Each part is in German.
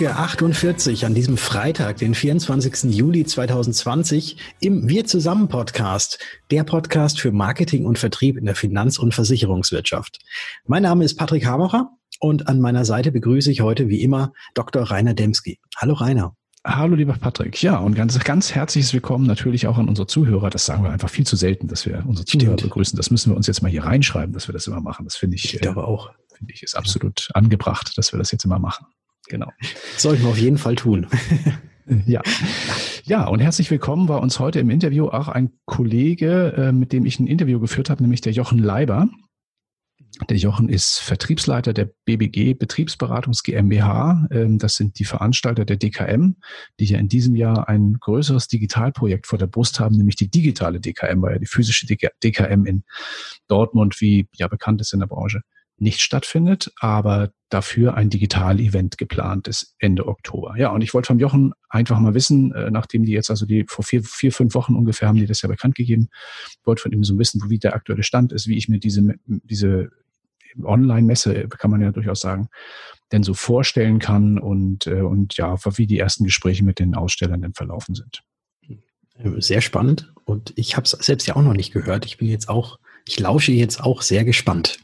Folge 48 an diesem Freitag, den 24. Juli 2020 im Wir zusammen Podcast, der Podcast für Marketing und Vertrieb in der Finanz- und Versicherungswirtschaft. Mein Name ist Patrick Haberer und an meiner Seite begrüße ich heute wie immer Dr. Rainer Demski. Hallo Rainer. Hallo lieber Patrick. Ja, und ganz, ganz herzliches Willkommen natürlich auch an unsere Zuhörer. Das sagen wir einfach viel zu selten, dass wir unsere Zuhörer Stimmt. begrüßen. Das müssen wir uns jetzt mal hier reinschreiben, dass wir das immer machen. Das finde ich, ich glaube auch. Finde ich ist absolut angebracht, dass wir das jetzt immer machen. Genau. Sollten wir auf jeden Fall tun. Ja. Ja, und herzlich willkommen bei uns heute im Interview auch ein Kollege, äh, mit dem ich ein Interview geführt habe, nämlich der Jochen Leiber. Der Jochen ist Vertriebsleiter der BBG Betriebsberatungs GmbH. Ähm, das sind die Veranstalter der DKM, die ja in diesem Jahr ein größeres Digitalprojekt vor der Brust haben, nämlich die digitale DKM, weil ja die physische DKM in Dortmund, wie ja bekannt ist in der Branche, nicht stattfindet, aber dafür ein Digital-Event geplant ist Ende Oktober. Ja, und ich wollte vom Jochen einfach mal wissen, äh, nachdem die jetzt also die vor vier, vier, fünf Wochen ungefähr haben die das ja bekannt gegeben, wollte von ihm so wissen, wie der aktuelle Stand ist, wie ich mir diese, diese Online-Messe, kann man ja durchaus sagen, denn so vorstellen kann und, äh, und ja, wie die ersten Gespräche mit den Ausstellern denn verlaufen sind. Sehr spannend und ich habe es selbst ja auch noch nicht gehört. Ich bin jetzt auch, ich lausche jetzt auch sehr gespannt.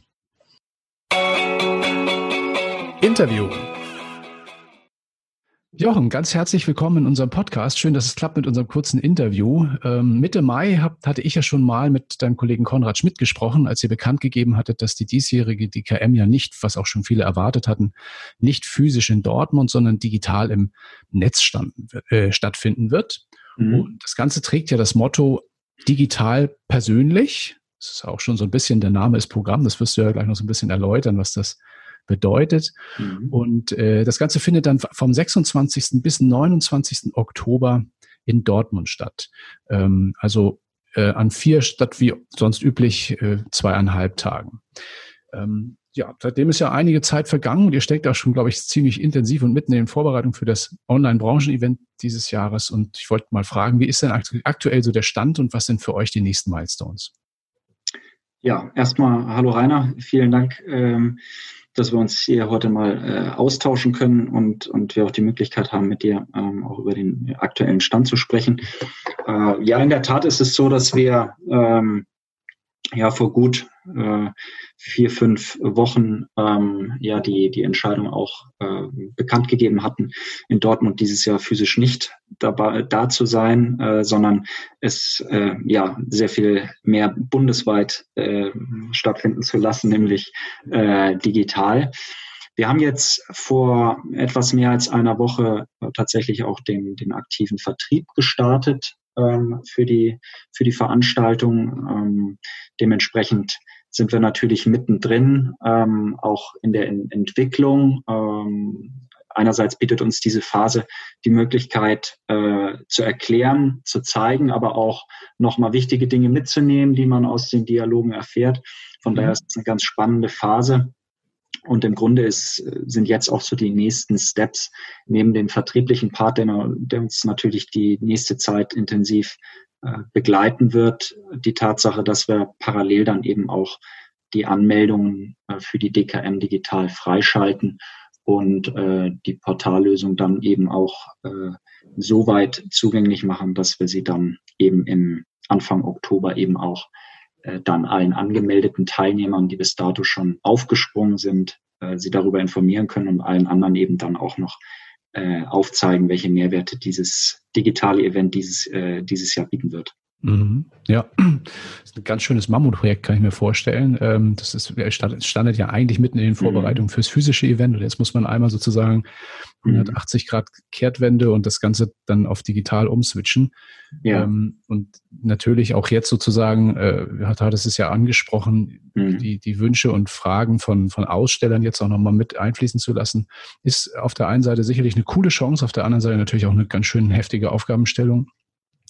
Interview. Jochen, ganz herzlich willkommen in unserem Podcast. Schön, dass es klappt mit unserem kurzen Interview. Ähm, Mitte Mai hab, hatte ich ja schon mal mit deinem Kollegen Konrad Schmidt gesprochen, als ihr bekannt gegeben hattet, dass die diesjährige DKM ja nicht, was auch schon viele erwartet hatten, nicht physisch in Dortmund, sondern digital im Netz standen, äh, stattfinden wird. Mhm. Und das Ganze trägt ja das Motto digital persönlich. Das ist auch schon so ein bisschen, der Name ist Programm, das wirst du ja gleich noch so ein bisschen erläutern, was das bedeutet. Mhm. Und äh, das Ganze findet dann vom 26. bis 29. Oktober in Dortmund statt. Ähm, also äh, an vier statt wie sonst üblich äh, zweieinhalb Tagen. Ähm, ja, seitdem ist ja einige Zeit vergangen und ihr steckt auch schon, glaube ich, ziemlich intensiv und mitten in den Vorbereitungen für das Online-Branchen-Event dieses Jahres. Und ich wollte mal fragen, wie ist denn aktuell so der Stand und was sind für euch die nächsten Milestones? Ja, erstmal hallo Rainer, vielen Dank ähm, dass wir uns hier heute mal äh, austauschen können und, und wir auch die Möglichkeit haben, mit dir ähm, auch über den aktuellen Stand zu sprechen. Äh, ja, in der Tat ist es so, dass wir ähm, ja vor gut äh, vier, fünf Wochen ähm, ja die, die Entscheidung auch äh, bekannt gegeben hatten, in Dortmund dieses Jahr physisch nicht dabei, da zu sein, äh, sondern es äh, ja sehr viel mehr bundesweit äh, stattfinden zu lassen, nämlich äh, digital. Wir haben jetzt vor etwas mehr als einer Woche tatsächlich auch den, den aktiven Vertrieb gestartet ähm, für, die, für die Veranstaltung. Ähm, dementsprechend sind wir natürlich mittendrin, ähm, auch in der in Entwicklung. Ähm, einerseits bietet uns diese Phase die Möglichkeit äh, zu erklären, zu zeigen, aber auch nochmal wichtige Dinge mitzunehmen, die man aus den Dialogen erfährt. Von mhm. daher ist es eine ganz spannende Phase. Und im Grunde ist, sind jetzt auch so die nächsten Steps neben dem vertrieblichen Part, der, der uns natürlich die nächste Zeit intensiv äh, begleiten wird, die Tatsache, dass wir parallel dann eben auch die Anmeldungen äh, für die DKM digital freischalten und äh, die Portallösung dann eben auch äh, so weit zugänglich machen, dass wir sie dann eben im Anfang Oktober eben auch dann allen angemeldeten Teilnehmern, die bis dato schon aufgesprungen sind, äh, sie darüber informieren können und allen anderen eben dann auch noch äh, aufzeigen, welche Mehrwerte dieses digitale Event dieses, äh, dieses Jahr bieten wird. Mhm. Ja, das ist ein ganz schönes Mammutprojekt, kann ich mir vorstellen. Ähm, das ist, standet ja eigentlich mitten in den mhm. Vorbereitungen fürs physische Event und jetzt muss man einmal sozusagen 180 mhm. Grad Kehrtwende und das Ganze dann auf digital umswitchen. Ja. Ähm, und natürlich auch jetzt sozusagen, hat, hat es ja angesprochen, mhm. die, die Wünsche und Fragen von, von Ausstellern jetzt auch nochmal mit einfließen zu lassen, ist auf der einen Seite sicherlich eine coole Chance, auf der anderen Seite natürlich auch eine ganz schön heftige Aufgabenstellung.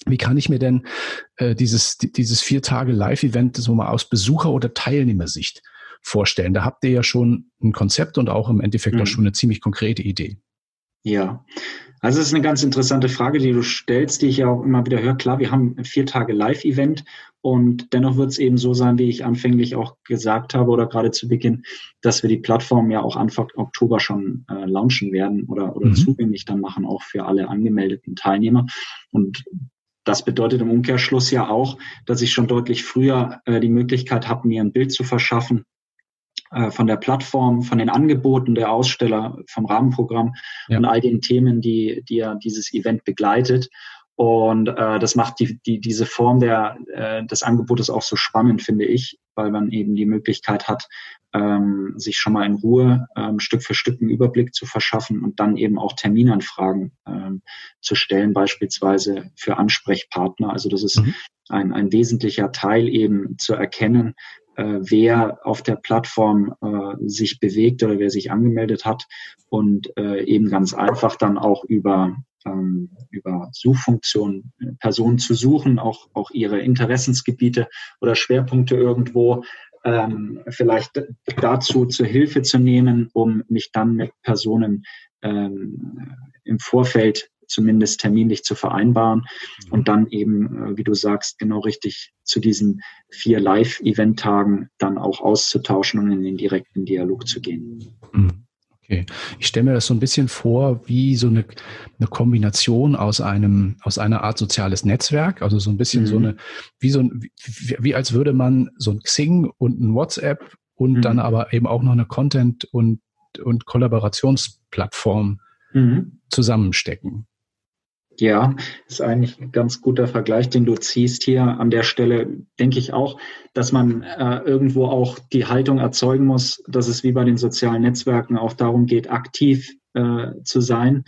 Wie kann ich mir denn äh, dieses, dieses vier Tage Live-Event so mal aus Besucher- oder Teilnehmersicht vorstellen? Da habt ihr ja schon ein Konzept und auch im Endeffekt mhm. auch schon eine ziemlich konkrete Idee. Ja, also es ist eine ganz interessante Frage, die du stellst, die ich ja auch immer wieder höre. Klar, wir haben vier Tage Live-Event und dennoch wird es eben so sein, wie ich anfänglich auch gesagt habe oder gerade zu Beginn, dass wir die Plattform ja auch Anfang Oktober schon äh, launchen werden oder, oder mhm. zugänglich dann machen, auch für alle angemeldeten Teilnehmer. Und das bedeutet im Umkehrschluss ja auch, dass ich schon deutlich früher äh, die Möglichkeit habe, mir ein Bild zu verschaffen äh, von der Plattform, von den Angeboten der Aussteller, vom Rahmenprogramm ja. und all den Themen, die, die ja dieses Event begleitet. Und äh, das macht die, die, diese Form der, äh, des Angebotes auch so spannend, finde ich, weil man eben die Möglichkeit hat, ähm, sich schon mal in Ruhe ähm, Stück für Stück einen Überblick zu verschaffen und dann eben auch Terminanfragen ähm, zu stellen, beispielsweise für Ansprechpartner. Also das ist mhm. ein, ein wesentlicher Teil eben zu erkennen, äh, wer auf der Plattform äh, sich bewegt oder wer sich angemeldet hat und äh, eben ganz einfach dann auch über ähm, über Suchfunktionen äh, Personen zu suchen, auch auch ihre Interessensgebiete oder Schwerpunkte irgendwo ähm, vielleicht dazu zur Hilfe zu nehmen, um mich dann mit Personen ähm, im Vorfeld zumindest terminlich zu vereinbaren mhm. und dann eben, äh, wie du sagst, genau richtig zu diesen vier Live-Event-Tagen dann auch auszutauschen und in den direkten Dialog zu gehen. Mhm. Okay. Ich stelle mir das so ein bisschen vor, wie so eine, eine Kombination aus einem, aus einer Art soziales Netzwerk, also so ein bisschen mhm. so eine, wie so ein, wie, wie, als würde man so ein Xing und ein WhatsApp und mhm. dann aber eben auch noch eine Content- und, und Kollaborationsplattform mhm. zusammenstecken. Ja, ist eigentlich ein ganz guter Vergleich, den du ziehst hier. An der Stelle denke ich auch, dass man äh, irgendwo auch die Haltung erzeugen muss, dass es wie bei den sozialen Netzwerken auch darum geht, aktiv äh, zu sein.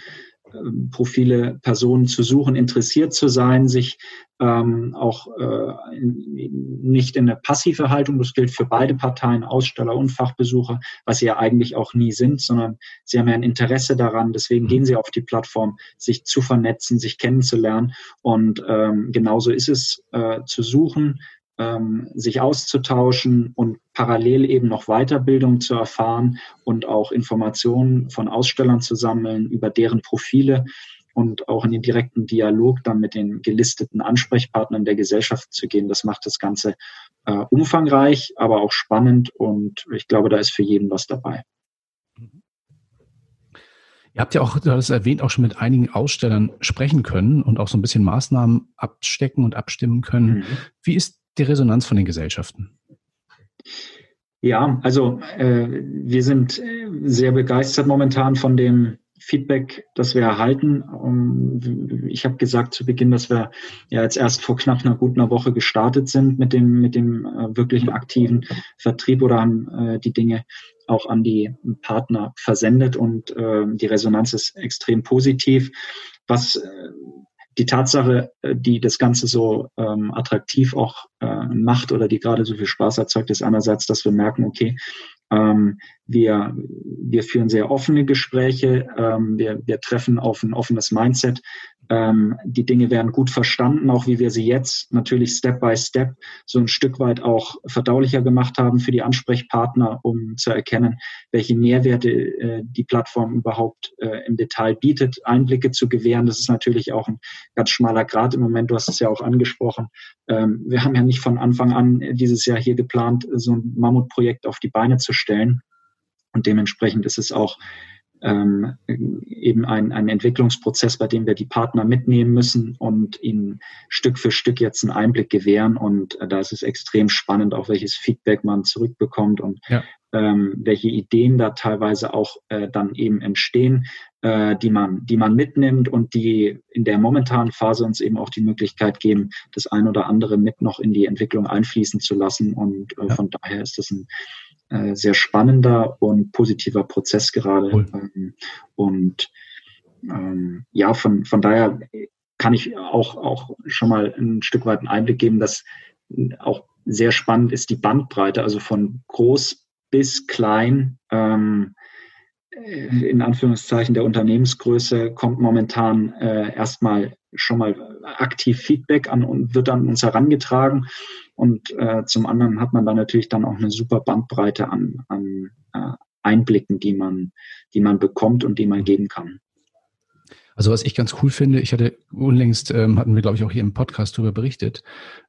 Profile, Personen zu suchen, interessiert zu sein, sich ähm, auch äh, in, nicht in eine passive Haltung, das gilt für beide Parteien, Aussteller und Fachbesucher, was sie ja eigentlich auch nie sind, sondern sie haben ja ein Interesse daran, deswegen gehen sie auf die Plattform, sich zu vernetzen, sich kennenzulernen. Und ähm, genauso ist es äh, zu suchen, ähm, sich auszutauschen und parallel eben noch Weiterbildung zu erfahren und auch Informationen von Ausstellern zu sammeln über deren Profile und auch in den direkten Dialog dann mit den gelisteten Ansprechpartnern der Gesellschaft zu gehen. Das macht das Ganze äh, umfangreich, aber auch spannend und ich glaube, da ist für jeden was dabei. Ihr habt ja auch, du hast erwähnt, auch schon mit einigen Ausstellern sprechen können und auch so ein bisschen Maßnahmen abstecken und abstimmen können. Mhm. Wie ist die Resonanz von den Gesellschaften? Ja, also äh, wir sind äh, sehr begeistert momentan von dem Feedback, das wir erhalten. Um, ich habe gesagt zu Beginn, dass wir ja jetzt erst vor knapp einer guten Woche gestartet sind mit dem mit dem äh, wirklichen aktiven Vertrieb oder haben äh, die Dinge auch an die Partner versendet und äh, die Resonanz ist extrem positiv. Was äh, die Tatsache, äh, die das Ganze so ähm, attraktiv auch äh, macht oder die gerade so viel Spaß erzeugt, ist einerseits, dass wir merken, okay, ähm, wir, wir führen sehr offene Gespräche, ähm, wir, wir treffen auf ein offenes Mindset. Ähm, die Dinge werden gut verstanden, auch wie wir sie jetzt natürlich Step by Step so ein Stück weit auch verdaulicher gemacht haben für die Ansprechpartner, um zu erkennen, welche Mehrwerte äh, die Plattform überhaupt äh, im Detail bietet, Einblicke zu gewähren. Das ist natürlich auch ein ganz schmaler Grad im Moment. Du hast es ja auch angesprochen. Ähm, wir haben ja nicht von Anfang an dieses Jahr hier geplant, so ein Mammutprojekt auf die Beine zu stellen. Und dementsprechend ist es auch ähm, eben ein, ein Entwicklungsprozess, bei dem wir die Partner mitnehmen müssen und ihnen Stück für Stück jetzt einen Einblick gewähren. Und äh, da ist es extrem spannend, auch welches Feedback man zurückbekommt und ja. ähm, welche Ideen da teilweise auch äh, dann eben entstehen, äh, die man, die man mitnimmt und die in der momentanen Phase uns eben auch die Möglichkeit geben, das ein oder andere mit noch in die Entwicklung einfließen zu lassen. Und äh, ja. von daher ist das ein äh, sehr spannender und positiver Prozess gerade. Cool. Ähm, und ähm, ja, von, von daher kann ich auch, auch schon mal ein Stück weit einen Einblick geben, dass auch sehr spannend ist die Bandbreite, also von groß bis klein. Ähm, äh, in Anführungszeichen der Unternehmensgröße kommt momentan äh, erstmal schon mal aktiv Feedback an und wird an uns herangetragen. Und äh, zum anderen hat man dann natürlich dann auch eine super Bandbreite an, an äh, Einblicken, die man, die man bekommt und die man geben kann. Also was ich ganz cool finde, ich hatte unlängst, ähm, hatten wir glaube ich auch hier im Podcast darüber berichtet,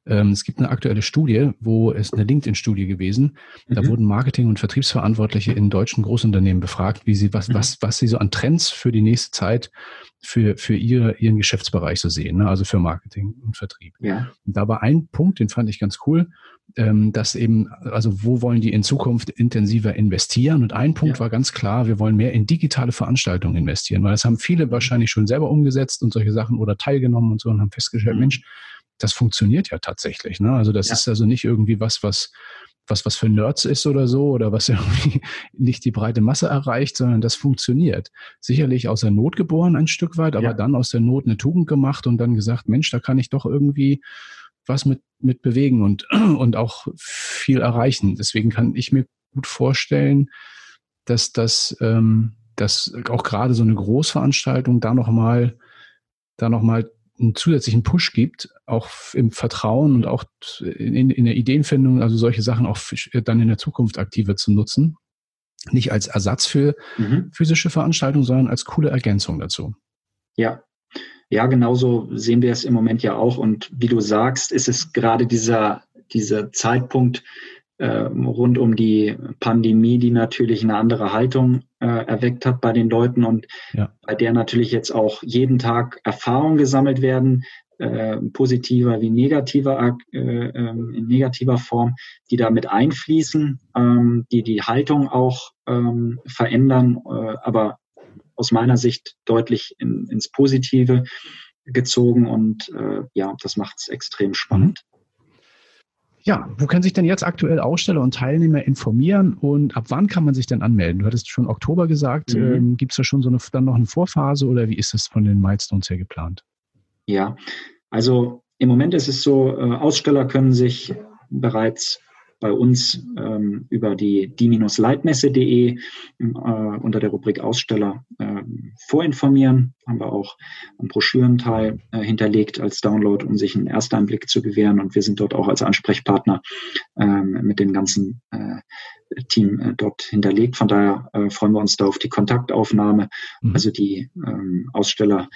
ähm, es gibt eine aktuelle Studie, wo es eine LinkedIn-Studie gewesen, mhm. da wurden Marketing- und Vertriebsverantwortliche in deutschen Großunternehmen befragt, wie sie, was, mhm. was, was sie so an Trends für die nächste Zeit für, für ihre, ihren Geschäftsbereich so sehen, ne? also für Marketing und Vertrieb. Ja. Und da war ein Punkt, den fand ich ganz cool, dass eben, also wo wollen die in Zukunft intensiver investieren? Und ein Punkt ja. war ganz klar, wir wollen mehr in digitale Veranstaltungen investieren, weil das haben viele wahrscheinlich schon selber umgesetzt und solche Sachen oder teilgenommen und so und haben festgestellt, mhm. Mensch, das funktioniert ja tatsächlich. Ne? Also das ja. ist also nicht irgendwie was, was was, was für Nerds ist oder so, oder was irgendwie nicht die breite Masse erreicht, sondern das funktioniert. Sicherlich aus der Not geboren ein Stück weit, aber ja. dann aus der Not eine Tugend gemacht und dann gesagt, Mensch, da kann ich doch irgendwie was mit, mit bewegen und, und auch viel erreichen. Deswegen kann ich mir gut vorstellen, dass das, ähm, dass auch gerade so eine Großveranstaltung da nochmal, da nochmal einen zusätzlichen Push gibt, auch im Vertrauen und auch in, in der Ideenfindung, also solche Sachen auch dann in der Zukunft aktiver zu nutzen. Nicht als Ersatz für mhm. physische Veranstaltungen, sondern als coole Ergänzung dazu. Ja, ja, genauso sehen wir es im Moment ja auch. Und wie du sagst, ist es gerade dieser, dieser Zeitpunkt äh, rund um die Pandemie, die natürlich eine andere Haltung äh, erweckt hat bei den Leuten und ja. bei der natürlich jetzt auch jeden Tag Erfahrungen gesammelt werden, äh, positiver wie negativer, äh, ähm, in negativer Form, die da mit einfließen, ähm, die die Haltung auch ähm, verändern, äh, aber aus meiner Sicht deutlich in, ins Positive gezogen und äh, ja, das macht es extrem spannend. Mhm. Ja, wo können sich denn jetzt aktuell Aussteller und Teilnehmer informieren und ab wann kann man sich denn anmelden? Du hattest schon Oktober gesagt. Mhm. Ähm, Gibt es da schon so eine, dann noch eine Vorphase oder wie ist das von den Milestones her geplant? Ja, also im Moment ist es so, äh, Aussteller können sich bereits bei uns ähm, über die die-leitmesse.de äh, unter der Rubrik Aussteller äh, vorinformieren. Haben wir auch einen Broschürenteil äh, hinterlegt als Download, um sich einen Ersteinblick zu gewähren. Und wir sind dort auch als Ansprechpartner ähm, mit dem ganzen äh, Team äh, dort hinterlegt. Von daher äh, freuen wir uns da auf die Kontaktaufnahme. Mhm. Also die ähm, Aussteller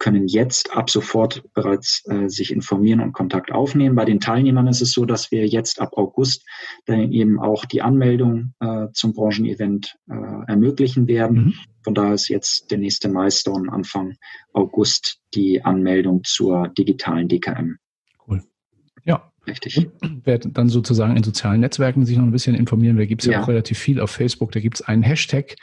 können jetzt ab sofort bereits äh, sich informieren und Kontakt aufnehmen. Bei den Teilnehmern ist es so, dass wir jetzt ab August dann eben auch die Anmeldung äh, zum Branchenevent äh, ermöglichen werden. Mhm. Von daher ist jetzt der nächste Milestone Anfang August die Anmeldung zur digitalen DKM. Richtig. Wer dann sozusagen in sozialen Netzwerken sich noch ein bisschen informieren will, gibt es ja. ja. auch relativ viel auf Facebook. Da gibt es einen Hashtag,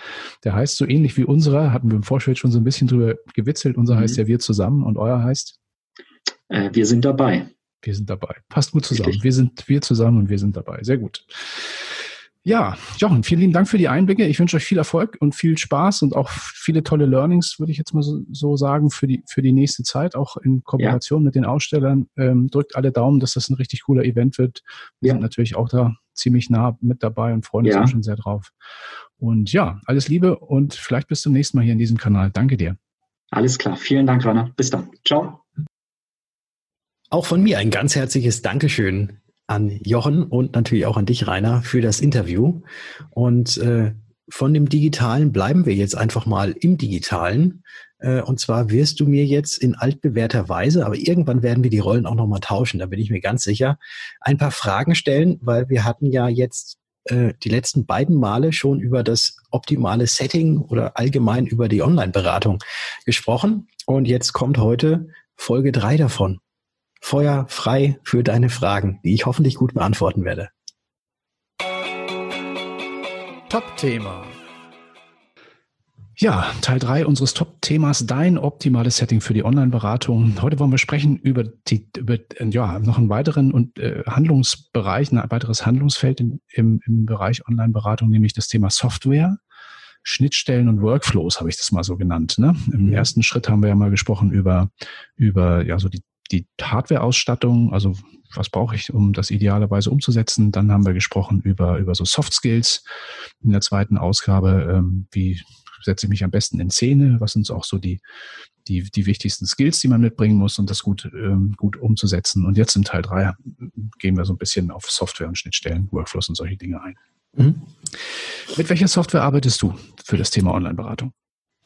der heißt so ähnlich wie unserer, hatten wir im Vorfeld schon so ein bisschen drüber gewitzelt. Unser mhm. heißt ja Wir zusammen und euer heißt? Äh, wir sind dabei. Wir sind dabei. Passt gut zusammen. Richtig. Wir sind wir zusammen und wir sind dabei. Sehr gut. Ja, Jochen, vielen lieben Dank für die Einblicke. Ich wünsche euch viel Erfolg und viel Spaß und auch viele tolle Learnings, würde ich jetzt mal so, sagen, für die, für die nächste Zeit, auch in Kooperation ja. mit den Ausstellern. Ähm, drückt alle Daumen, dass das ein richtig cooler Event wird. Wir ja. sind natürlich auch da ziemlich nah mit dabei und freuen uns ja. auch schon sehr drauf. Und ja, alles Liebe und vielleicht bis zum nächsten Mal hier in diesem Kanal. Danke dir. Alles klar. Vielen Dank, Rainer. Bis dann. Ciao. Auch von mir ein ganz herzliches Dankeschön an Jochen und natürlich auch an dich, Rainer, für das Interview. Und äh, von dem Digitalen bleiben wir jetzt einfach mal im Digitalen. Äh, und zwar wirst du mir jetzt in altbewährter Weise, aber irgendwann werden wir die Rollen auch nochmal tauschen, da bin ich mir ganz sicher, ein paar Fragen stellen, weil wir hatten ja jetzt äh, die letzten beiden Male schon über das optimale Setting oder allgemein über die Online-Beratung gesprochen. Und jetzt kommt heute Folge drei davon. Feuer frei für deine Fragen, die ich hoffentlich gut beantworten werde. Top-Thema. Ja, Teil 3 unseres Top-Themas, dein optimales Setting für die Online-Beratung. Heute wollen wir sprechen über, die, über ja, noch einen weiteren und, äh, Handlungsbereich, ein weiteres Handlungsfeld im, im, im Bereich Online-Beratung, nämlich das Thema Software. Schnittstellen und Workflows habe ich das mal so genannt. Ne? Im mhm. ersten Schritt haben wir ja mal gesprochen über, über ja, so die die Hardware-Ausstattung, also was brauche ich, um das idealerweise umzusetzen. Dann haben wir gesprochen über, über so Soft Skills in der zweiten Ausgabe. Ähm, wie setze ich mich am besten in Szene? Was sind auch so die, die, die wichtigsten Skills, die man mitbringen muss, um das gut, ähm, gut umzusetzen? Und jetzt in Teil drei gehen wir so ein bisschen auf Software und Schnittstellen, Workflows und solche Dinge ein. Mhm. Mit welcher Software arbeitest du für das Thema Online-Beratung?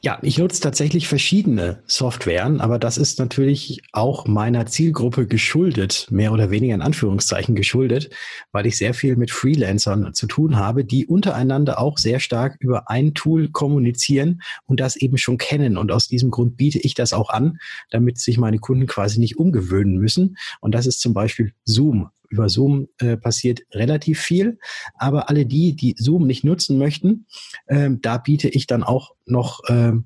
Ja, ich nutze tatsächlich verschiedene Softwaren, aber das ist natürlich auch meiner Zielgruppe geschuldet, mehr oder weniger in Anführungszeichen geschuldet, weil ich sehr viel mit Freelancern zu tun habe, die untereinander auch sehr stark über ein Tool kommunizieren und das eben schon kennen. Und aus diesem Grund biete ich das auch an, damit sich meine Kunden quasi nicht umgewöhnen müssen. Und das ist zum Beispiel Zoom über Zoom äh, passiert relativ viel. Aber alle die, die Zoom nicht nutzen möchten, ähm, da biete ich dann auch noch ähm,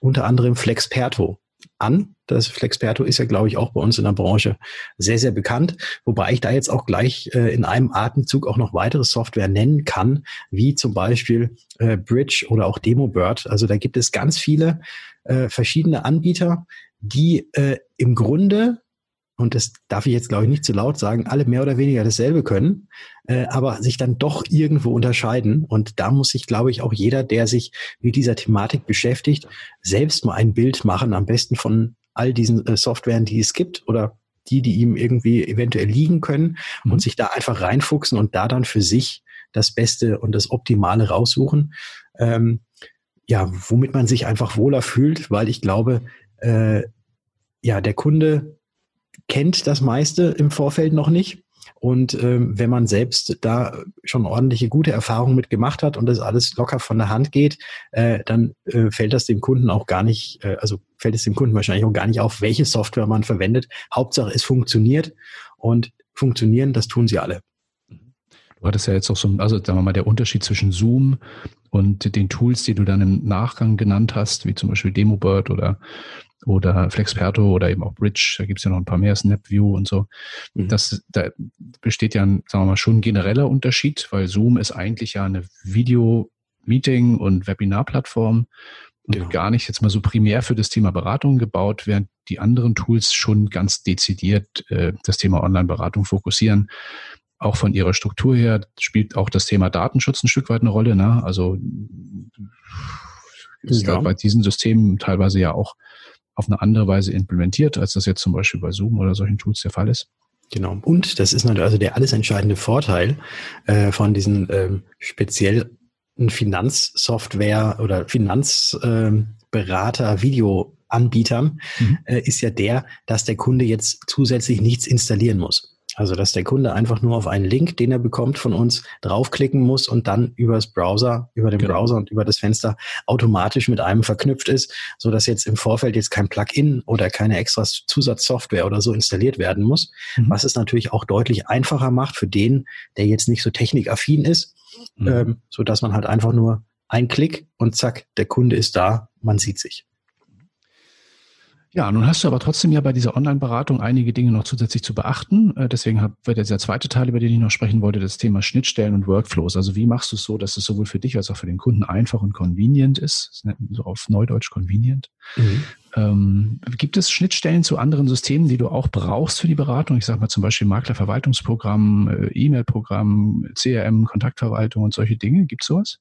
unter anderem Flexperto an. Das Flexperto ist ja, glaube ich, auch bei uns in der Branche sehr, sehr bekannt, wobei ich da jetzt auch gleich äh, in einem Atemzug auch noch weitere Software nennen kann, wie zum Beispiel äh, Bridge oder auch DemoBird. Also da gibt es ganz viele äh, verschiedene Anbieter, die äh, im Grunde und das darf ich jetzt, glaube ich, nicht zu laut sagen, alle mehr oder weniger dasselbe können, äh, aber sich dann doch irgendwo unterscheiden. Und da muss sich, glaube ich, auch jeder, der sich mit dieser Thematik beschäftigt, selbst mal ein Bild machen, am besten von all diesen äh, Softwaren, die es gibt oder die, die ihm irgendwie eventuell liegen können mhm. und sich da einfach reinfuchsen und da dann für sich das Beste und das Optimale raussuchen. Ähm, ja, womit man sich einfach wohler fühlt, weil ich glaube, äh, ja, der Kunde kennt das meiste im Vorfeld noch nicht. Und ähm, wenn man selbst da schon ordentliche gute Erfahrungen mit gemacht hat und das alles locker von der Hand geht, äh, dann äh, fällt das dem Kunden auch gar nicht, äh, also fällt es dem Kunden wahrscheinlich auch gar nicht auf, welche Software man verwendet. Hauptsache es funktioniert und funktionieren, das tun sie alle. Du hattest ja jetzt auch so, also sagen wir mal, der Unterschied zwischen Zoom und den Tools, die du dann im Nachgang genannt hast, wie zum Beispiel DemoBird oder oder Flexperto oder eben auch Bridge, da gibt es ja noch ein paar mehr, SnapView und so. Mhm. Das, da besteht ja, ein, sagen wir mal, schon ein genereller Unterschied, weil Zoom ist eigentlich ja eine Video-Meeting- und Webinar-Plattform und genau. gar nicht jetzt mal so primär für das Thema Beratung gebaut, während die anderen Tools schon ganz dezidiert äh, das Thema Online-Beratung fokussieren. Auch von ihrer Struktur her spielt auch das Thema Datenschutz ein Stück weit eine Rolle. Ne? Also ist ja. bei diesen Systemen teilweise ja auch auf eine andere Weise implementiert, als das jetzt zum Beispiel bei Zoom oder solchen Tools der Fall ist. Genau. Und das ist natürlich also der alles entscheidende Vorteil äh, von diesen ähm, speziellen Finanzsoftware oder Finanzberater, ähm, Videoanbietern, mhm. äh, ist ja der, dass der Kunde jetzt zusätzlich nichts installieren muss. Also, dass der Kunde einfach nur auf einen Link, den er bekommt von uns, draufklicken muss und dann übers Browser, über den genau. Browser und über das Fenster automatisch mit einem verknüpft ist, so dass jetzt im Vorfeld jetzt kein Plugin oder keine extra Zusatzsoftware oder so installiert werden muss, mhm. was es natürlich auch deutlich einfacher macht für den, der jetzt nicht so technikaffin ist, mhm. ähm, so dass man halt einfach nur ein Klick und zack, der Kunde ist da, man sieht sich. Ja, nun hast du aber trotzdem ja bei dieser Online-Beratung einige Dinge noch zusätzlich zu beachten. Äh, deswegen wird jetzt der zweite Teil, über den ich noch sprechen wollte, das Thema Schnittstellen und Workflows. Also wie machst du es so, dass es sowohl für dich als auch für den Kunden einfach und convenient ist? So auf Neudeutsch convenient. Mhm. Ähm, gibt es Schnittstellen zu anderen Systemen, die du auch brauchst für die Beratung? Ich sage mal zum Beispiel Maklerverwaltungsprogramm, äh, E-Mail-Programm, CRM, Kontaktverwaltung und solche Dinge. Gibt es sowas?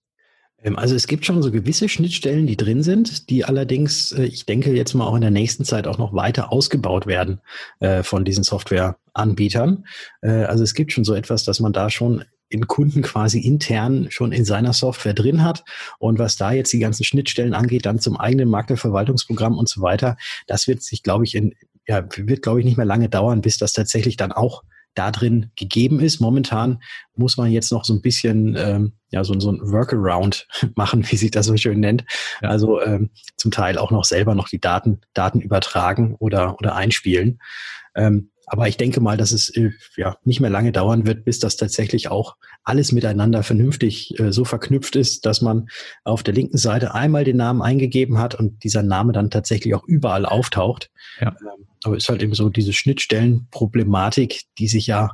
Ähm, also es gibt schon so gewisse Schnittstellen, die drin sind, die allerdings, äh, ich denke, jetzt mal auch in der nächsten Zeit auch noch weiter ausgebaut werden äh, von diesen Softwareanbietern. Äh, also es gibt schon so etwas, dass man da schon in Kunden quasi intern schon in seiner Software drin hat. Und was da jetzt die ganzen Schnittstellen angeht, dann zum eigenen Maklerverwaltungsprogramm und so weiter, das wird sich, glaube ich, in, ja, wird, glaube ich, nicht mehr lange dauern, bis das tatsächlich dann auch da drin gegeben ist. Momentan muss man jetzt noch so ein bisschen ähm, ja so, so ein Workaround machen, wie sich das so schön nennt. Also ähm, zum Teil auch noch selber noch die Daten Daten übertragen oder oder einspielen. Ähm, aber ich denke mal, dass es äh, ja nicht mehr lange dauern wird, bis das tatsächlich auch alles miteinander vernünftig äh, so verknüpft ist, dass man auf der linken Seite einmal den Namen eingegeben hat und dieser Name dann tatsächlich auch überall auftaucht. Ja. Ähm, aber ist halt eben so diese Schnittstellenproblematik, die sich ja,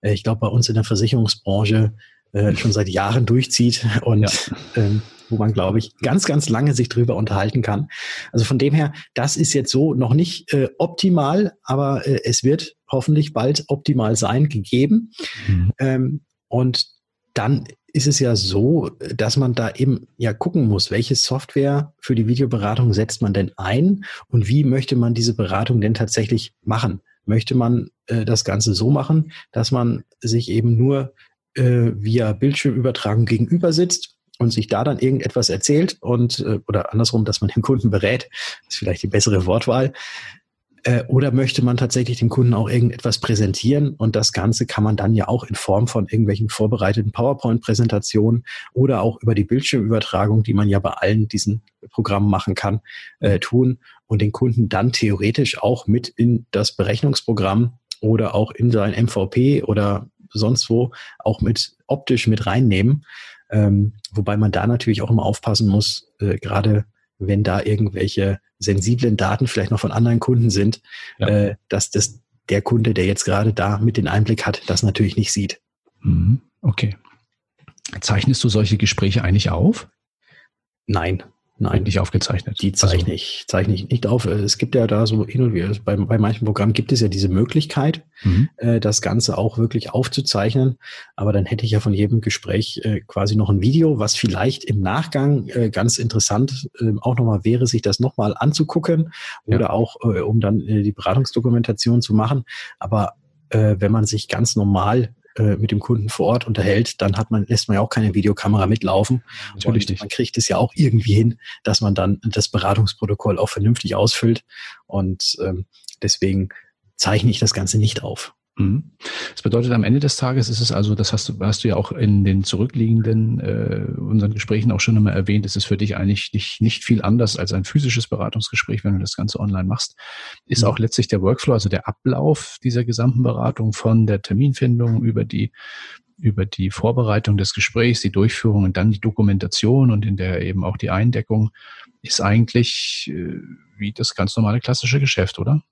äh, ich glaube, bei uns in der Versicherungsbranche äh, schon seit Jahren durchzieht und ja. ähm, wo man, glaube ich, ganz, ganz lange sich drüber unterhalten kann. Also von dem her, das ist jetzt so noch nicht äh, optimal, aber äh, es wird hoffentlich bald optimal sein, gegeben. Mhm. Ähm, und dann ist es ja so, dass man da eben ja gucken muss, welche Software für die Videoberatung setzt man denn ein und wie möchte man diese Beratung denn tatsächlich machen? Möchte man äh, das Ganze so machen, dass man sich eben nur äh, via Bildschirmübertragung gegenüber sitzt und sich da dann irgendetwas erzählt und äh, oder andersrum, dass man den Kunden berät, ist vielleicht die bessere Wortwahl. Äh, oder möchte man tatsächlich dem Kunden auch irgendetwas präsentieren? Und das Ganze kann man dann ja auch in Form von irgendwelchen vorbereiteten PowerPoint-Präsentationen oder auch über die Bildschirmübertragung, die man ja bei allen diesen Programmen machen kann, äh, tun und den Kunden dann theoretisch auch mit in das Berechnungsprogramm oder auch in sein MVP oder sonst wo auch mit optisch mit reinnehmen. Ähm, wobei man da natürlich auch immer aufpassen muss, äh, gerade wenn da irgendwelche sensiblen Daten vielleicht noch von anderen Kunden sind, ja. äh, dass das der Kunde, der jetzt gerade da mit den Einblick hat, das natürlich nicht sieht. Mhm. Okay. Zeichnest du solche Gespräche eigentlich auf? Nein, Nein, nicht aufgezeichnet. Die zeichne also. ich, zeichne ich nicht auf. Es gibt ja da so hin und wieder, bei, bei manchen Programmen gibt es ja diese Möglichkeit, mhm. äh, das Ganze auch wirklich aufzuzeichnen. Aber dann hätte ich ja von jedem Gespräch äh, quasi noch ein Video, was vielleicht im Nachgang äh, ganz interessant äh, auch nochmal wäre, sich das nochmal anzugucken oder ja. auch, äh, um dann äh, die Beratungsdokumentation zu machen. Aber äh, wenn man sich ganz normal äh, mit dem Kunden vor Ort unterhält, dann hat man, lässt man ja auch keine Videokamera mitlaufen. Natürlich nicht. Man kriegt es ja auch irgendwie hin, dass man dann das Beratungsprotokoll auch vernünftig ausfüllt. Und ähm, deswegen zeichne ich das Ganze nicht auf. Mhm. Das bedeutet, am Ende des Tages ist es also, das hast du, hast du ja auch in den zurückliegenden äh, unseren Gesprächen auch schon immer erwähnt, es ist für dich eigentlich nicht, nicht viel anders als ein physisches Beratungsgespräch, wenn du das Ganze online machst. Ist mhm. auch letztlich der Workflow, also der Ablauf dieser gesamten Beratung von der Terminfindung über die über die Vorbereitung des Gesprächs, die Durchführung und dann die Dokumentation und in der eben auch die Eindeckung ist eigentlich äh, wie das ganz normale klassische Geschäft, oder?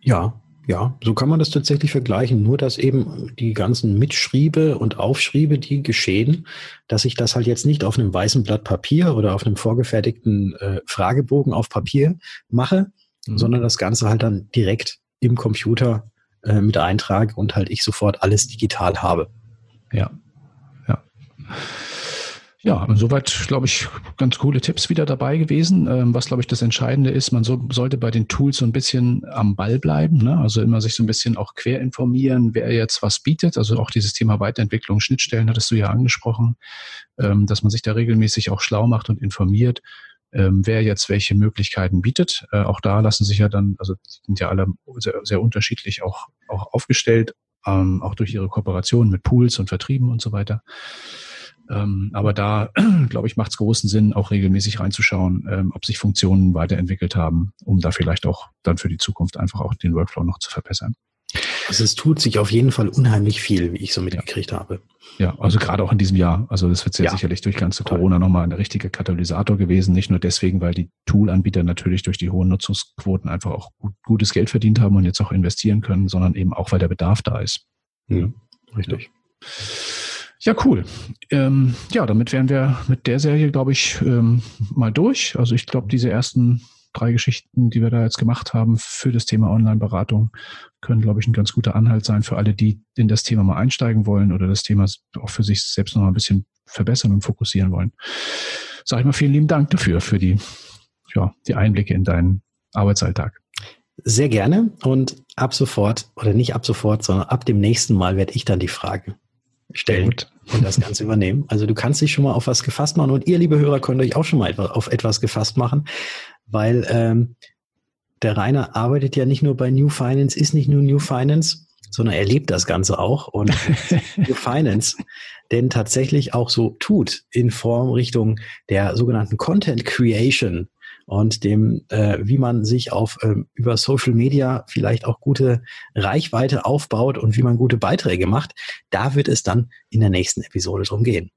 Ja, ja, so kann man das tatsächlich vergleichen. Nur, dass eben die ganzen Mitschriebe und Aufschriebe, die geschehen, dass ich das halt jetzt nicht auf einem weißen Blatt Papier oder auf einem vorgefertigten äh, Fragebogen auf Papier mache, mhm. sondern das Ganze halt dann direkt im Computer äh, mit eintrage und halt ich sofort alles digital habe. Ja, ja. Ja, soweit, glaube ich, ganz coole Tipps wieder dabei gewesen. Ähm, was, glaube ich, das Entscheidende ist, man so, sollte bei den Tools so ein bisschen am Ball bleiben. Ne? Also immer sich so ein bisschen auch quer informieren, wer jetzt was bietet. Also auch dieses Thema Weiterentwicklung, Schnittstellen hattest du ja angesprochen, ähm, dass man sich da regelmäßig auch schlau macht und informiert, ähm, wer jetzt welche Möglichkeiten bietet. Äh, auch da lassen sich ja dann, also sind ja alle sehr, sehr unterschiedlich auch, auch aufgestellt, ähm, auch durch ihre Kooperation mit Pools und Vertrieben und so weiter. Ähm, aber da, glaube ich, macht es großen Sinn, auch regelmäßig reinzuschauen, ähm, ob sich Funktionen weiterentwickelt haben, um da vielleicht auch dann für die Zukunft einfach auch den Workflow noch zu verbessern. Also es tut sich auf jeden Fall unheimlich viel, wie ich so mitgekriegt ja. habe. Ja, also gerade auch in diesem Jahr. Also das wird ja, ja sicherlich durch ganze Corona nochmal ein richtiger Katalysator gewesen. Nicht nur deswegen, weil die Tool-Anbieter natürlich durch die hohen Nutzungsquoten einfach auch gut, gutes Geld verdient haben und jetzt auch investieren können, sondern eben auch, weil der Bedarf da ist. Mhm, richtig. Ja. Ja, cool. Ähm, ja, damit wären wir mit der Serie, glaube ich, ähm, mal durch. Also ich glaube, diese ersten drei Geschichten, die wir da jetzt gemacht haben für das Thema Online-Beratung, können, glaube ich, ein ganz guter Anhalt sein für alle, die in das Thema mal einsteigen wollen oder das Thema auch für sich selbst noch mal ein bisschen verbessern und fokussieren wollen. Sag ich mal vielen lieben Dank dafür, für die, ja, die Einblicke in deinen Arbeitsalltag. Sehr gerne und ab sofort, oder nicht ab sofort, sondern ab dem nächsten Mal werde ich dann die Frage stellen Gut. Und das Ganze übernehmen. Also du kannst dich schon mal auf was gefasst machen und ihr, liebe Hörer, könnt euch auch schon mal auf etwas gefasst machen, weil ähm, der Rainer arbeitet ja nicht nur bei New Finance, ist nicht nur New Finance, sondern er lebt das Ganze auch und New Finance denn tatsächlich auch so tut in Form Richtung der sogenannten Content Creation und dem, äh, wie man sich auf ähm, über Social Media vielleicht auch gute Reichweite aufbaut und wie man gute Beiträge macht. Da wird es dann in der nächsten Episode drum gehen.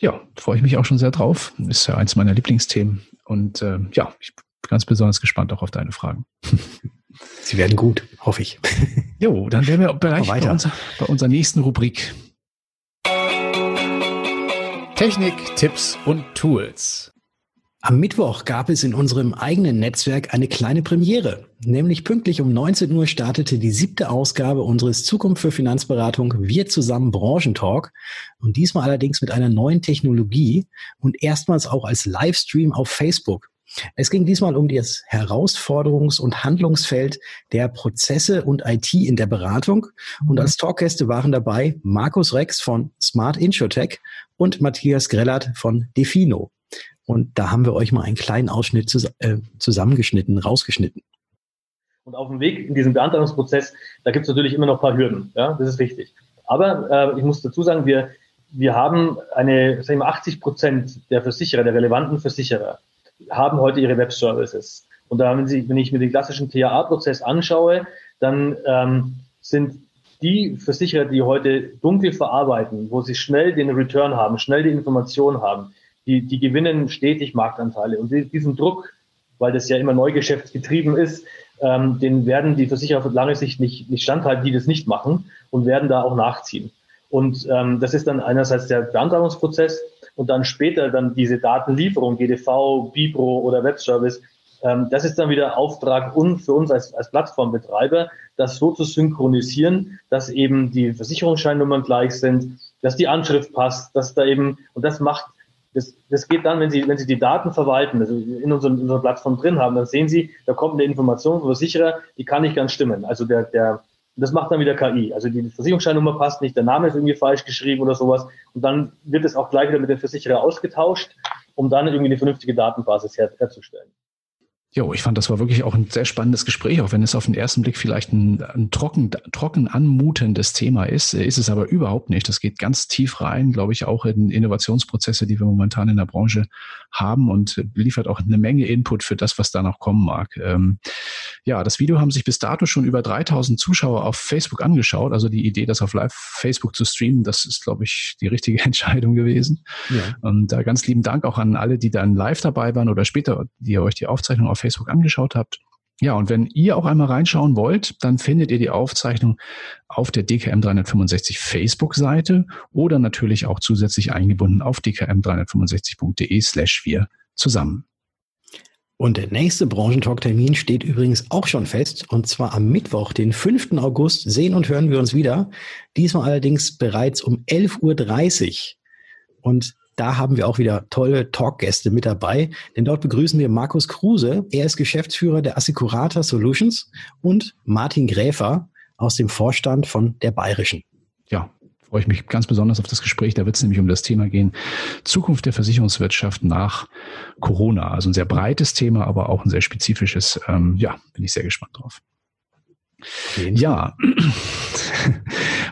Ja, freue ich mich auch schon sehr drauf. Ist ja eins meiner Lieblingsthemen. Und äh, ja, ich bin ganz besonders gespannt auch auf deine Fragen. Sie werden gut, hoffe ich. Jo, dann wären wir bereits bei, unser, bei unserer nächsten Rubrik. Technik, Tipps und Tools. Am Mittwoch gab es in unserem eigenen Netzwerk eine kleine Premiere. Nämlich pünktlich um 19 Uhr startete die siebte Ausgabe unseres Zukunft für Finanzberatung Wir zusammen Branchentalk. Und diesmal allerdings mit einer neuen Technologie und erstmals auch als Livestream auf Facebook. Es ging diesmal um das Herausforderungs- und Handlungsfeld der Prozesse und IT in der Beratung. Und als Talkgäste waren dabei Markus Rex von Smart Insurtech und Matthias Grellert von Defino. Und da haben wir euch mal einen kleinen Ausschnitt äh, zusammengeschnitten, rausgeschnitten. Und auf dem Weg in diesem Beantragungsprozess, da gibt es natürlich immer noch ein paar Hürden. Ja, das ist richtig. Aber äh, ich muss dazu sagen, wir, wir haben eine, sagen wir 80 Prozent der Versicherer, der relevanten Versicherer, haben heute ihre Web-Services. Und da, wenn, Sie, wenn ich mir den klassischen TAA-Prozess anschaue, dann ähm, sind die Versicherer, die heute dunkel verarbeiten, wo sie schnell den Return haben, schnell die Information haben, die, die gewinnen stetig Marktanteile. Und diesen Druck, weil das ja immer Neugeschäftsgetrieben ist, ähm, den werden die Versicherer auf lange Sicht nicht, nicht standhalten, die das nicht machen und werden da auch nachziehen. Und ähm, das ist dann einerseits der Beantragungsprozess und dann später dann diese Datenlieferung, GDV, Bipro oder Webservice, ähm, das ist dann wieder Auftrag und für uns als, als Plattformbetreiber, das so zu synchronisieren, dass eben die Versicherungsscheinnummern gleich sind, dass die Anschrift passt, dass da eben, und das macht das, das geht dann, wenn Sie, wenn Sie die Daten verwalten, also in, unserem, in unserer Plattform drin haben, dann sehen Sie, da kommt eine Information vom Versicherer, die kann nicht ganz stimmen. Also der, der, das macht dann wieder KI. Also die Versicherungsscheinnummer passt nicht, der Name ist irgendwie falsch geschrieben oder sowas. Und dann wird es auch gleich wieder mit dem Versicherer ausgetauscht, um dann irgendwie eine vernünftige Datenbasis her, herzustellen. Jo, ich fand, das war wirklich auch ein sehr spannendes Gespräch, auch wenn es auf den ersten Blick vielleicht ein, ein trocken, trocken anmutendes Thema ist, ist es aber überhaupt nicht. Das geht ganz tief rein, glaube ich, auch in Innovationsprozesse, die wir momentan in der Branche haben und liefert auch eine Menge Input für das, was da noch kommen mag. Ähm, ja, das Video haben sich bis dato schon über 3000 Zuschauer auf Facebook angeschaut. Also die Idee, das auf Live Facebook zu streamen, das ist, glaube ich, die richtige Entscheidung gewesen. Ja. Und da ganz lieben Dank auch an alle, die dann live dabei waren oder später, die euch die Aufzeichnung auf Facebook angeschaut habt. Ja, und wenn ihr auch einmal reinschauen wollt, dann findet ihr die Aufzeichnung auf der DKM 365 Facebook-Seite oder natürlich auch zusätzlich eingebunden auf dkm365.de slash wir zusammen. Und der nächste Branchentalk-Termin steht übrigens auch schon fest, und zwar am Mittwoch, den 5. August, sehen und hören wir uns wieder. Diesmal allerdings bereits um 11.30 Uhr. Und da haben wir auch wieder tolle Talkgäste mit dabei, denn dort begrüßen wir Markus Kruse. Er ist Geschäftsführer der Assicurata Solutions und Martin Gräfer aus dem Vorstand von der Bayerischen. Ja, freue ich mich ganz besonders auf das Gespräch. Da wird es nämlich um das Thema gehen, Zukunft der Versicherungswirtschaft nach Corona. Also ein sehr breites Thema, aber auch ein sehr spezifisches. Ähm, ja, bin ich sehr gespannt drauf. Ja,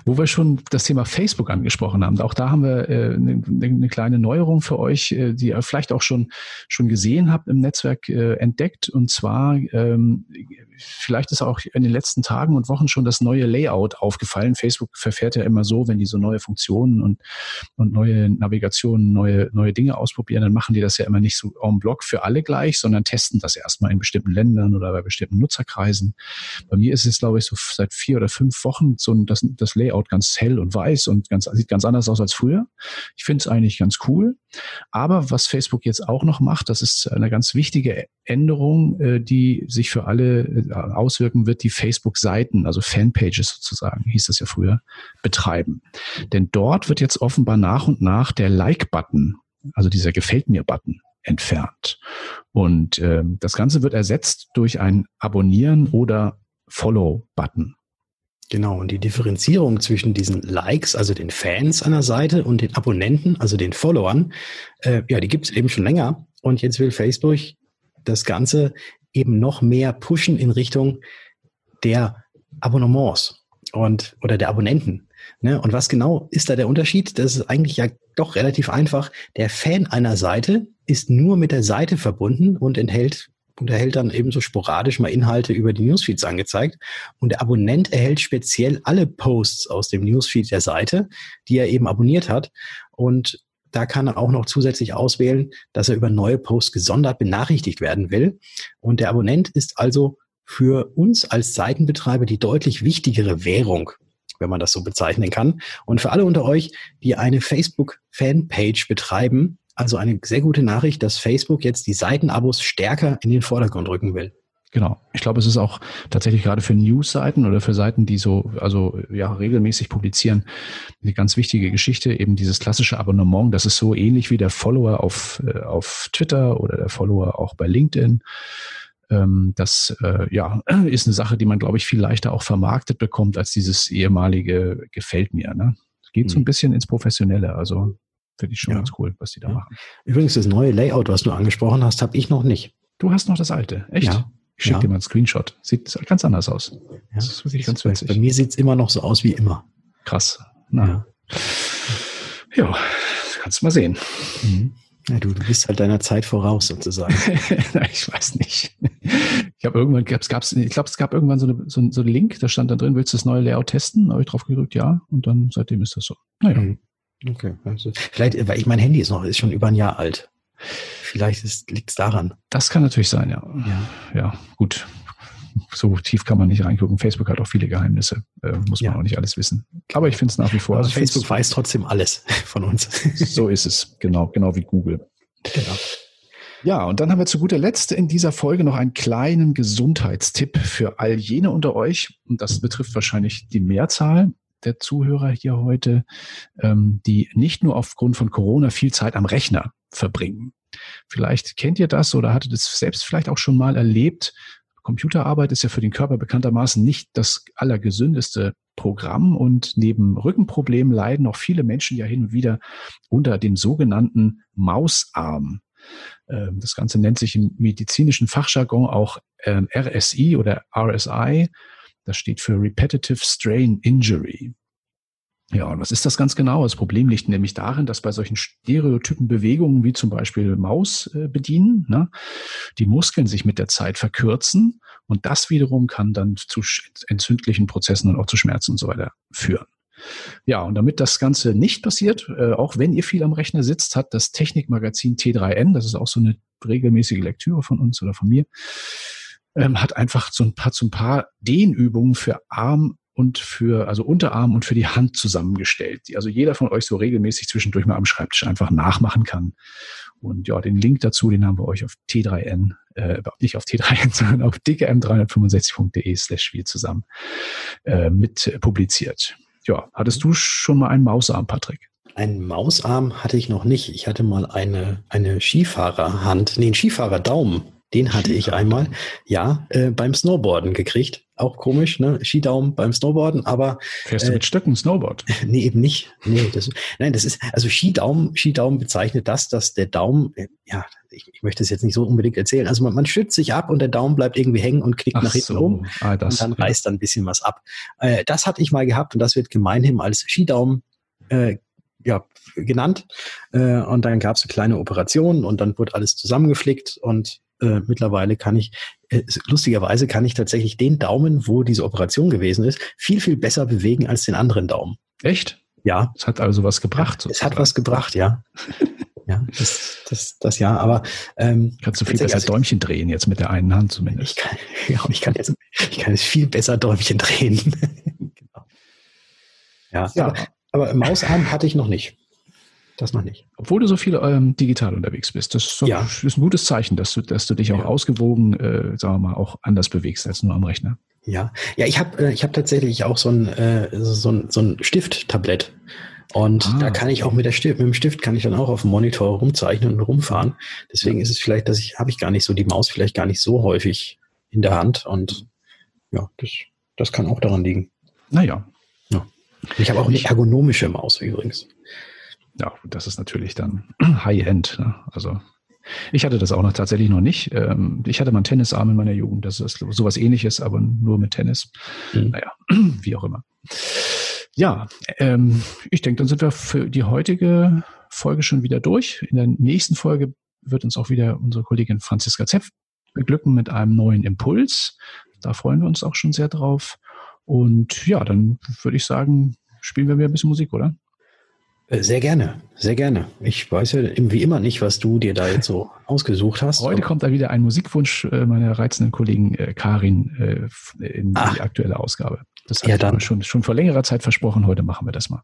wo wir schon das Thema Facebook angesprochen haben, auch da haben wir äh, eine, eine kleine Neuerung für euch, äh, die ihr vielleicht auch schon, schon gesehen habt im Netzwerk äh, entdeckt. Und zwar, ähm, vielleicht ist auch in den letzten Tagen und Wochen schon das neue Layout aufgefallen. Facebook verfährt ja immer so, wenn die so neue Funktionen und, und neue Navigationen, neue, neue Dinge ausprobieren, dann machen die das ja immer nicht so en bloc für alle gleich, sondern testen das erstmal in bestimmten Ländern oder bei bestimmten Nutzerkreisen. Bei mir ist es, glaube ich, so seit vier oder fünf Wochen so ein, das, das Layout ganz hell und weiß und ganz, sieht ganz anders aus als früher. Ich finde es eigentlich ganz cool. Aber was Facebook jetzt auch noch macht, das ist eine ganz wichtige Änderung, äh, die sich für alle äh, auswirken wird, die Facebook-Seiten, also Fanpages sozusagen, hieß das ja früher, betreiben. Denn dort wird jetzt offenbar nach und nach der Like-Button, also dieser Gefällt mir-Button, entfernt. Und äh, das Ganze wird ersetzt durch ein Abonnieren oder Follow-Button. Genau, und die Differenzierung zwischen diesen Likes, also den Fans einer Seite, und den Abonnenten, also den Followern, äh, ja, die gibt es eben schon länger. Und jetzt will Facebook das Ganze eben noch mehr pushen in Richtung der Abonnements und oder der Abonnenten. Ne? Und was genau ist da der Unterschied? Das ist eigentlich ja doch relativ einfach. Der Fan einer Seite ist nur mit der Seite verbunden und enthält und erhält dann ebenso sporadisch mal Inhalte über die Newsfeeds angezeigt. Und der Abonnent erhält speziell alle Posts aus dem Newsfeed der Seite, die er eben abonniert hat. Und da kann er auch noch zusätzlich auswählen, dass er über neue Posts gesondert benachrichtigt werden will. Und der Abonnent ist also für uns als Seitenbetreiber die deutlich wichtigere Währung, wenn man das so bezeichnen kann. Und für alle unter euch, die eine Facebook-Fanpage betreiben, also eine sehr gute Nachricht, dass Facebook jetzt die Seitenabos stärker in den Vordergrund rücken will. Genau. Ich glaube, es ist auch tatsächlich gerade für News-Seiten oder für Seiten, die so, also ja, regelmäßig publizieren, eine ganz wichtige Geschichte, eben dieses klassische Abonnement. Das ist so ähnlich wie der Follower auf, äh, auf Twitter oder der Follower auch bei LinkedIn. Ähm, das äh, ja, ist eine Sache, die man, glaube ich, viel leichter auch vermarktet bekommt als dieses ehemalige gefällt mir. Ne? Geht so ein mhm. bisschen ins Professionelle. Also Finde ich schon Ja. ganz cool, was die da Ja. machen. Übrigens, das neue Layout, was du angesprochen hast, habe ich noch nicht. Du hast noch das alte, echt? Ja. Ich schicke dir mal einen Screenshot. Sieht ganz anders aus. Das ist wirklich ganz witzig. bei mir sieht's immer noch so aus wie immer. Krass. Na. Ja. kannst du mal sehen. Mhm. Ja, du, du bist halt deiner Zeit voraus sozusagen. ich weiß nicht. Ich habe irgendwann, gab's, gab's, ich glaube, es gab irgendwann so, eine, so, so einen Link, da stand dann drin, willst du das neue Layout testen? Habe ich drauf gedrückt, ja. Und dann seitdem ist das so. Naja. Mhm. Okay. Also, vielleicht, weil ich mein Handy ist noch, ist schon über ein Jahr alt. Vielleicht ist, liegt's daran. Das kann natürlich sein, ja. Ja. Ja, gut. So tief kann man nicht reingucken. Facebook hat auch viele Geheimnisse. Äh, muss man Ja. auch nicht alles wissen. Aber ich finde es nach wie vor. Also Facebook weiß trotzdem alles von uns. So ist es. Genau, genau wie Google. genau. Ja, und dann haben wir zu guter Letzt in dieser Folge noch einen kleinen Gesundheitstipp für all jene unter euch. Und das betrifft wahrscheinlich die Mehrzahl der Zuhörer hier heute, ähm, die nicht nur aufgrund von Corona viel Zeit am Rechner verbringen. Vielleicht kennt ihr das oder hattet es selbst vielleicht auch schon mal erlebt. Computerarbeit ist ja für den Körper bekanntermaßen nicht das allergesündeste Programm und neben Rückenproblemen leiden auch viele Menschen ja hin und wieder unter dem sogenannten Mausarm. Ähm, Das Ganze nennt sich im medizinischen Fachjargon auch ähm, RSI oder RSI. Das steht für Repetitive Strain Injury. Ja, und was ist das ganz genau? Das Problem liegt nämlich darin, dass bei solchen stereotypen Bewegungen wie zum Beispiel Maus äh, bedienen, ne, die Muskeln sich mit der Zeit verkürzen und das wiederum kann dann zu entzündlichen Prozessen und auch zu Schmerzen und so weiter führen. Ja, und damit das Ganze nicht passiert, äh, auch wenn ihr viel am Rechner sitzt, hat das Technikmagazin T3N, das ist auch so eine regelmäßige Lektüre von uns oder von mir, ähm, hat einfach so ein paar, so ein paar Dehnübungen für Arm und für, also Unterarm und für die Hand zusammengestellt, die also jeder von euch so regelmäßig zwischendurch mal am Schreibtisch einfach nachmachen kann. Und ja, den Link dazu, den haben wir euch auf T3N, äh, nicht auf T3N, sondern auf dkm365.de slash wir zusammen äh, mit äh, publiziert. Ja, hattest du schon mal einen Mausarm, Patrick? Einen Mausarm hatte ich noch nicht. Ich hatte mal eine, eine Skifahrerhand, nee, einen Skifahrerdaumen. Den hatte ich einmal, ja, äh, beim Snowboarden gekriegt. Auch komisch, ne? Skidaumen beim Snowboarden, aber Fährst du Äh, mit Stöcken Snowboard? nee, eben nicht. Nee, das, nein, das ist, also Skidaumen, Skidaumen bezeichnet das, dass der Daumen, äh, ja, ich, ich möchte es jetzt nicht so unbedingt erzählen. Also man, man stützt sich ab und der Daumen bleibt irgendwie hängen und knickt nach hinten um. ah, das, und dann reißt dann ein bisschen was ab. Äh, das hatte ich mal gehabt und das wird gemeinhin als Skidaumen äh, ja, genannt. Äh, und dann gab es eine kleine Operation und dann wurde alles zusammengeflickt und äh, mittlerweile kann ich, äh, lustigerweise kann ich tatsächlich den Daumen, wo diese Operation gewesen ist, viel, viel besser bewegen als den anderen Daumen. Echt? Ja, Es hat also was gebracht. es hat was gebracht, ja. ja, das, das, das ja, aber ähm, Kannst du viel besser also- Däumchen drehen jetzt mit der einen Hand ich zumindest. kann, ja, ich kann jetzt, ich kann jetzt viel besser Däumchen drehen. genau. Ja, Ja, Aber, aber Mausarm hatte ich noch nicht. Das noch nicht. obwohl du so viel ähm, digital unterwegs bist. Das ist, so, Ja. ist ein gutes Zeichen, dass du, dass du dich auch Ja. ausgewogen, äh, sagen wir mal, auch anders bewegst als nur am Rechner. Ja, ja, ich habe äh, ich hab tatsächlich auch so ein, äh, so ein, so ein Stift-Tablett. Und Ah, da kann ich auch mit der Stift, mit dem Stift kann ich dann auch auf dem Monitor rumzeichnen und rumfahren. Deswegen ist es vielleicht, dass ich, habe ich gar nicht so die Maus vielleicht gar nicht so häufig in der Hand. Und ja, das, das kann auch daran liegen. Naja, Ich habe auch eine ergonomische Maus übrigens. Ja, das ist natürlich dann High-End. Ne? Also ich hatte das auch noch tatsächlich noch nicht. Ähm, ich hatte mal einen Tennisarm in meiner Jugend. Das ist sowas ähnliches, aber nur mit Tennis. Mhm. Naja, wie auch immer. Ja, ähm, ich denke, dann sind wir für die heutige Folge schon wieder durch. In der nächsten Folge wird uns auch wieder unsere Kollegin Franziska Zeff beglücken mit einem neuen Impuls. Da freuen wir uns auch schon sehr drauf. Und ja, dann würde ich sagen, spielen wir wieder ein bisschen Musik, oder? Äh, Sehr gerne, sehr gerne. Ich weiß ja wie immer nicht, was du dir da jetzt so ausgesucht hast. Heute kommt da wieder ein Musikwunsch äh, meiner reizenden Kollegin äh, Karin in die Ach. aktuelle Ausgabe. Das Ja, habe ich schon, schon vor längerer Zeit versprochen. Heute machen wir das mal.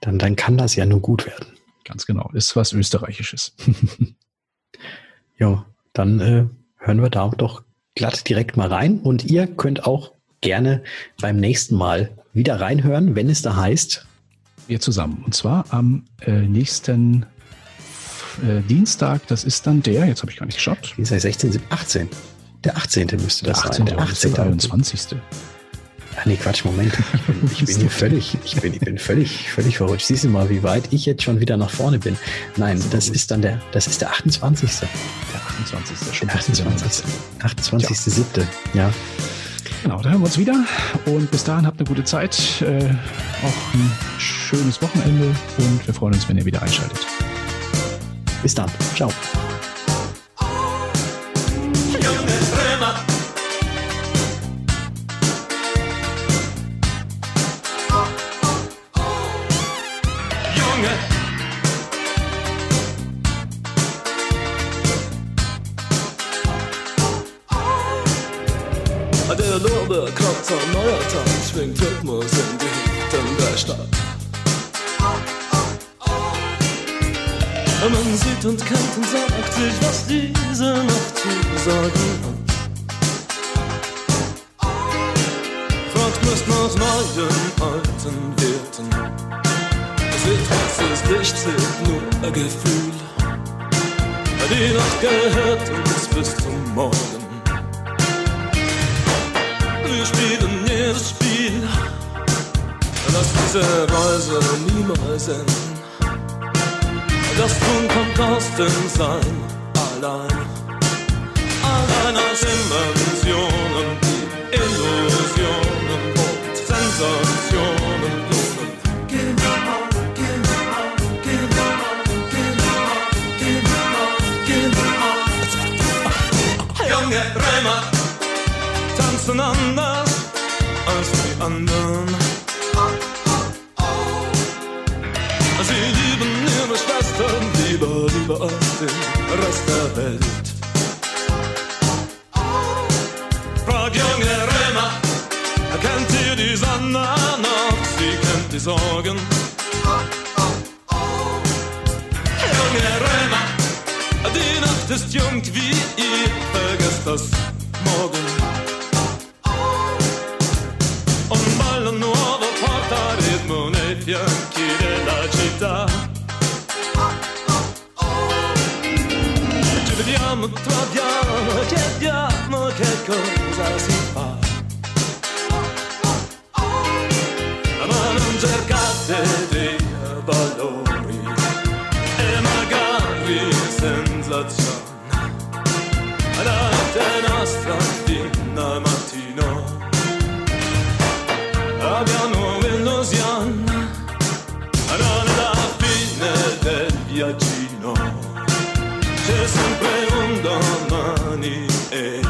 dann, dann kann das ja nur gut werden. Ganz genau. Ist was Österreichisches. Ja, dann äh, hören wir da doch glatt direkt mal rein. Und ihr könnt auch gerne beim nächsten Mal wieder reinhören, wenn es da heißt. Wir zusammen. Und zwar am äh, nächsten äh, Dienstag. Das ist dann der, jetzt habe ich gar nicht geschaut. Der 16, 18? Der 18. müsste das 18. sein. Der oder ist der 18. 23. Ah, nee, Quatsch, Moment. Ich bin, ich bin hier völlig, ich bin, ich bin völlig, völlig verrutscht. Siehst du mal, wie weit ich jetzt schon wieder nach vorne bin. Nein, das ist dann der, das ist der 28. Der 28. Schon Der 28. 28.7. Ja. Genau, da hören wir uns wieder. Und bis dahin habt eine gute Zeit. Äh, auch ein schönes Wochenende. Und wir freuen uns, wenn ihr wieder einschaltet. Bis dann. Ciao. Und kennt und sagt sich, was diese Nacht zu sagen hat. Fragt nicht nach neuen, alten Werten. Seht, was ist Licht, seht nur ein Gefühl. Die Nacht gehört uns bis zum Morgen. Wir spielen jedes Spiel, das diese Reise niemals enden. Das Tun kommt aus dem Sein allein. Allein aus Dimensionen, die Illusionen und Sensationen lohnen. Genau, genau, genau, genau, genau, genau. Junge Römer tanzen anders als die anderen. Lieber als den Rest der Welt. Frag junge Römer, kennt ihr die Sonne noch? Sie kennt die Sorgen. Junge Römer, die Nacht ist jung wie ihr, vergesst das morgen. Cosa si fa. Ma non cercate dei valori e magari sensazioni. La nostra fino al mattino abbiamo illusione non è la fine del viaggino c'è sempre un domani e